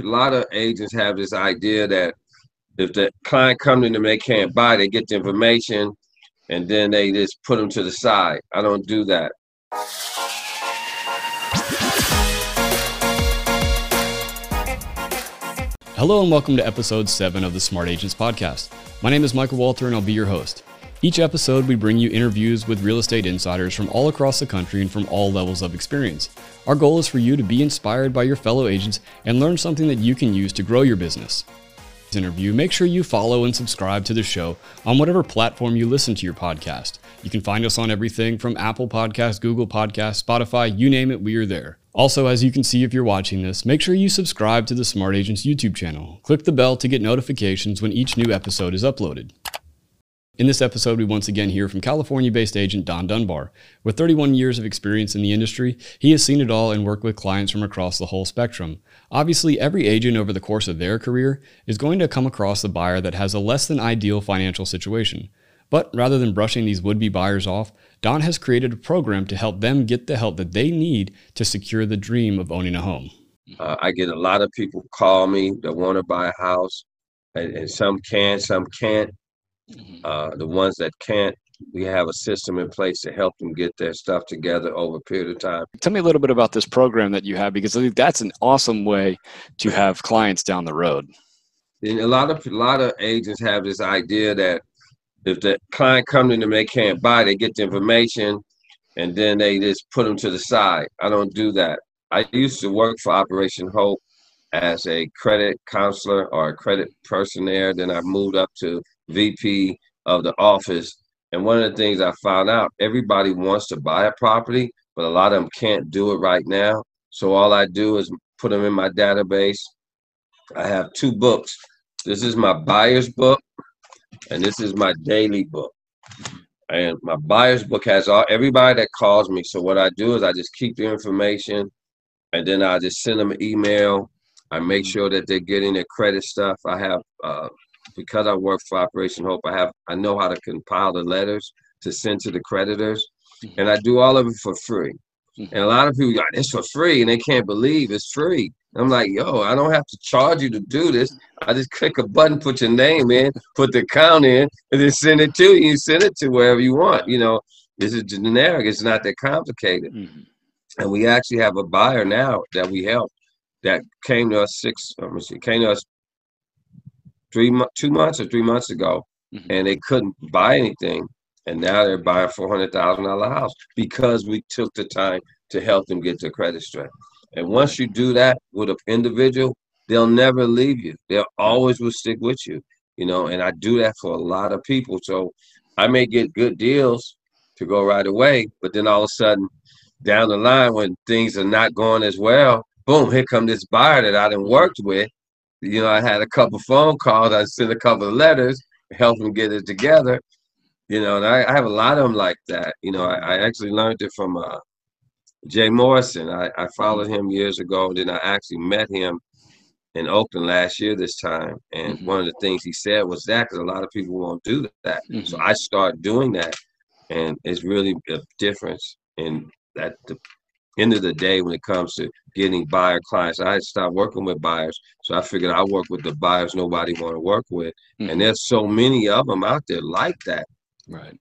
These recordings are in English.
A lot of agents have this idea that if the client comes in and they can't buy, they get the information and then they just put them to the side. I don't do that. Hello and welcome to episode 7 of the Smart Agents Podcast. My name is Michael Walter and I'll be your host. Each episode, we bring you interviews with real estate insiders from all across the country and from all levels of experience. Our goal is for you to be inspired by your fellow agents and learn something that you can use to grow your business. Interview, make sure you follow and subscribe to the show on whatever platform you listen to your podcast. You can find us on everything from Apple Podcasts, Google Podcasts, Spotify, you name it, we are there. Also, as you can see if you're watching this, make sure you subscribe to the Smart Agents YouTube channel. Click the bell to get notifications when each new episode is uploaded. In this episode, we once again hear from California based agent Don Dunbar. With 31 years of experience in the industry, he has seen it all and worked with clients from across the whole spectrum. Obviously, every agent over the course of their career is going to come across a buyer that has a less than ideal financial situation. But rather than brushing these would be buyers off, Don has created a program to help them get the help that they need to secure the dream of owning a home. Uh, I get a lot of people call me that want to buy a house, and, and some can, some can't. Uh, the ones that can't, we have a system in place to help them get their stuff together over a period of time. Tell me a little bit about this program that you have because I think that's an awesome way to have clients down the road. And a lot of a lot of agents have this idea that if the client comes in and they can't buy, they get the information and then they just put them to the side. I don't do that. I used to work for Operation Hope as a credit counselor or a credit person there. Then I moved up to VP of the office. And one of the things I found out, everybody wants to buy a property, but a lot of them can't do it right now. So all I do is put them in my database. I have two books. This is my buyer's book, and this is my daily book. And my buyer's book has all everybody that calls me. So what I do is I just keep the information, and then I just send them an email. I make sure that they're getting their credit stuff. I have uh, because I work for Operation Hope, I have I know how to compile the letters to send to the creditors, mm-hmm. and I do all of it for free. Mm-hmm. And a lot of people go, "It's for free," and they can't believe it's free. I'm like, "Yo, I don't have to charge you to do this. I just click a button, put your name in, put the account in, and then send it to you. You send it to wherever you want. You know, this is generic. It's not that complicated." Mm-hmm. And we actually have a buyer now that we help that came to us six, let me see, came to us three two months or three months ago, mm-hmm. and they couldn't buy anything, and now they're buying four hundred thousand dollar house because we took the time to help them get their credit straight. And once you do that with an individual, they'll never leave you. They'll always will stick with you. You know, and I do that for a lot of people. So I may get good deals to go right away, but then all of a sudden, down the line when things are not going as well, boom, here come this buyer that I done worked with you know, I had a couple phone calls. I sent a couple of letters, help them get it together. You know, and I, I have a lot of them like that. You know, I, I actually learned it from uh, Jay Morrison. I, I followed him years ago. Then I actually met him in Oakland last year this time. And mm-hmm. one of the things he said was that because a lot of people won't do that. Mm-hmm. So I start doing that. And it's really a difference in that the end of the day when it comes to getting buyer clients. I stopped working with buyers, so I figured I work with the buyers nobody want to work with, mm-hmm. and there's so many of them out there like that. Right.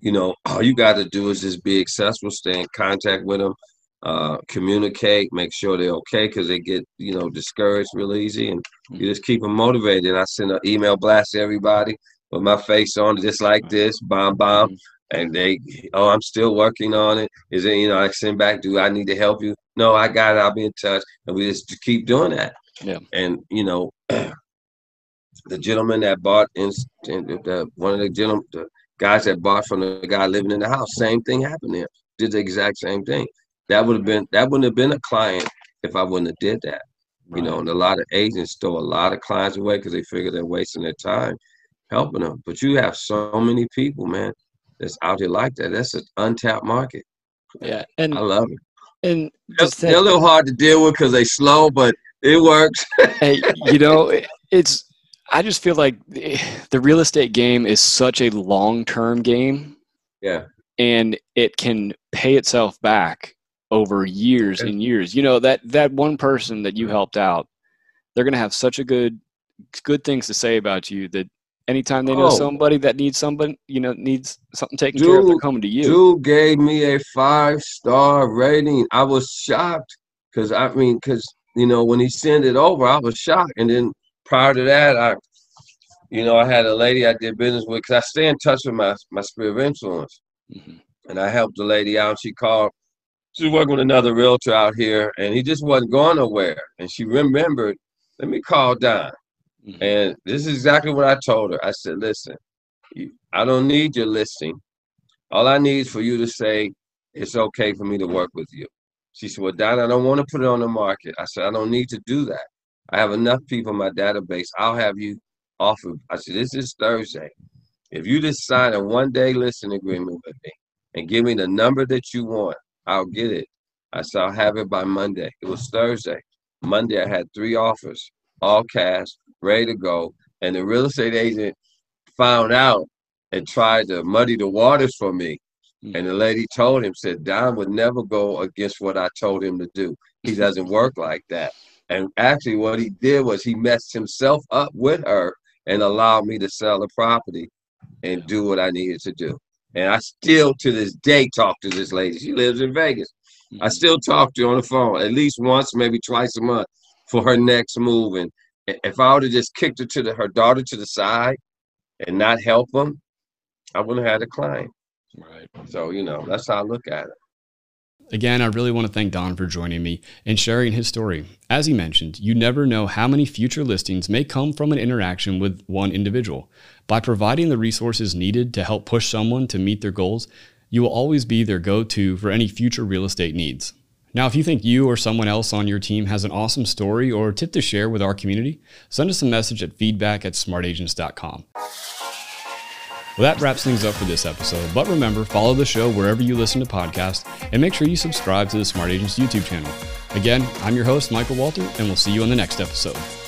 You know, all you got to do is just be accessible, stay in contact with them, uh, communicate, make sure they're okay because they get you know discouraged real easy, and mm-hmm. you just keep them motivated. And I send an email blast to everybody with my face on, just like this, BombBomb. Mm-hmm and they, oh, I'm still working on it. Is it, you know, I send back, do I need to help you? No, I got it. I'll be in touch. And we just keep doing that. Yeah. And, you know, the gentleman that bought in, in the, one of the gentlemen, the guys that bought from the guy living in the house, same thing happened there. Did the exact same thing. That would have been, that wouldn't have been a client if I wouldn't have did that. Right. You know, and a lot of agents throw a lot of clients away because they figure they're wasting their time helping them. But you have so many people, man, that's out here like that. That's an untapped market. Yeah, and I love it. And they're, they're a little hard to deal with because they slow, but it works. hey, you know, it's. I just feel like the real estate game is such a long-term game. Yeah. And it can pay itself back over years and years. You know that that one person that you helped out they're going to have such a good good things to say about you that anytime they know oh. somebody that needs somebody, you know, needs something taken dude, care of, they're coming to you. Dude gave me a five star rating. I was shocked because I mean, because you know, when he sent it over, I was shocked. And then prior to that, I, you know, I had a lady I did business with because I stay in touch with my my sphere of influence, mm-hmm. and I helped the lady out. She called. She was working with another realtor out here, and he just wasn't going nowhere. And she remembered, let me call Don. Mm-hmm. And this is exactly what I told her. I said, listen, I don't need your listing. All I need is for you to say it's okay for me to work with you. She said, Well, Don, I don't want to put it on the market. I said, I don't need to do that. I have enough people in my database. I'll have you offer. I said, This is Thursday. If you just sign a one day listing agreement with me and give me the number that you want, I'll get it. I said, I'll have it by Monday. It was Thursday. Monday, I had three offers, all cash, ready to go. And the real estate agent found out and tried to muddy the waters for me. Hmm. And the lady told him, said, Don would never go against what I told him to do. He doesn't work like that. And actually, what he did was he messed himself up with her and allowed me to sell the property and do what I needed to do. And I still, to this day, talk to this lady. She lives in Vegas. I hmm. still talk to her on the phone at least once, maybe twice a month for her next move. And if I would have just kicked her to the, her daughter to the side and not help them, I wouldn't have had a client. Right. So, you know, that's how I look at it. Again, I really want to thank Don for joining me and sharing his story. As he mentioned, you never know how many future listings may come from an interaction with one individual. By providing the resources needed to help push someone to meet their goals, you will always be their go to for any future real estate needs. Now, if you think you or someone else on your team has an awesome story or tip to share with our community, send us a message at feedback at smartagents.com. Well, that wraps things up for this episode. But remember, follow the show wherever you listen to podcasts and make sure you subscribe to the Smart Agents YouTube channel. Again, I'm your host, Michael Walter, and we'll see you on the next episode.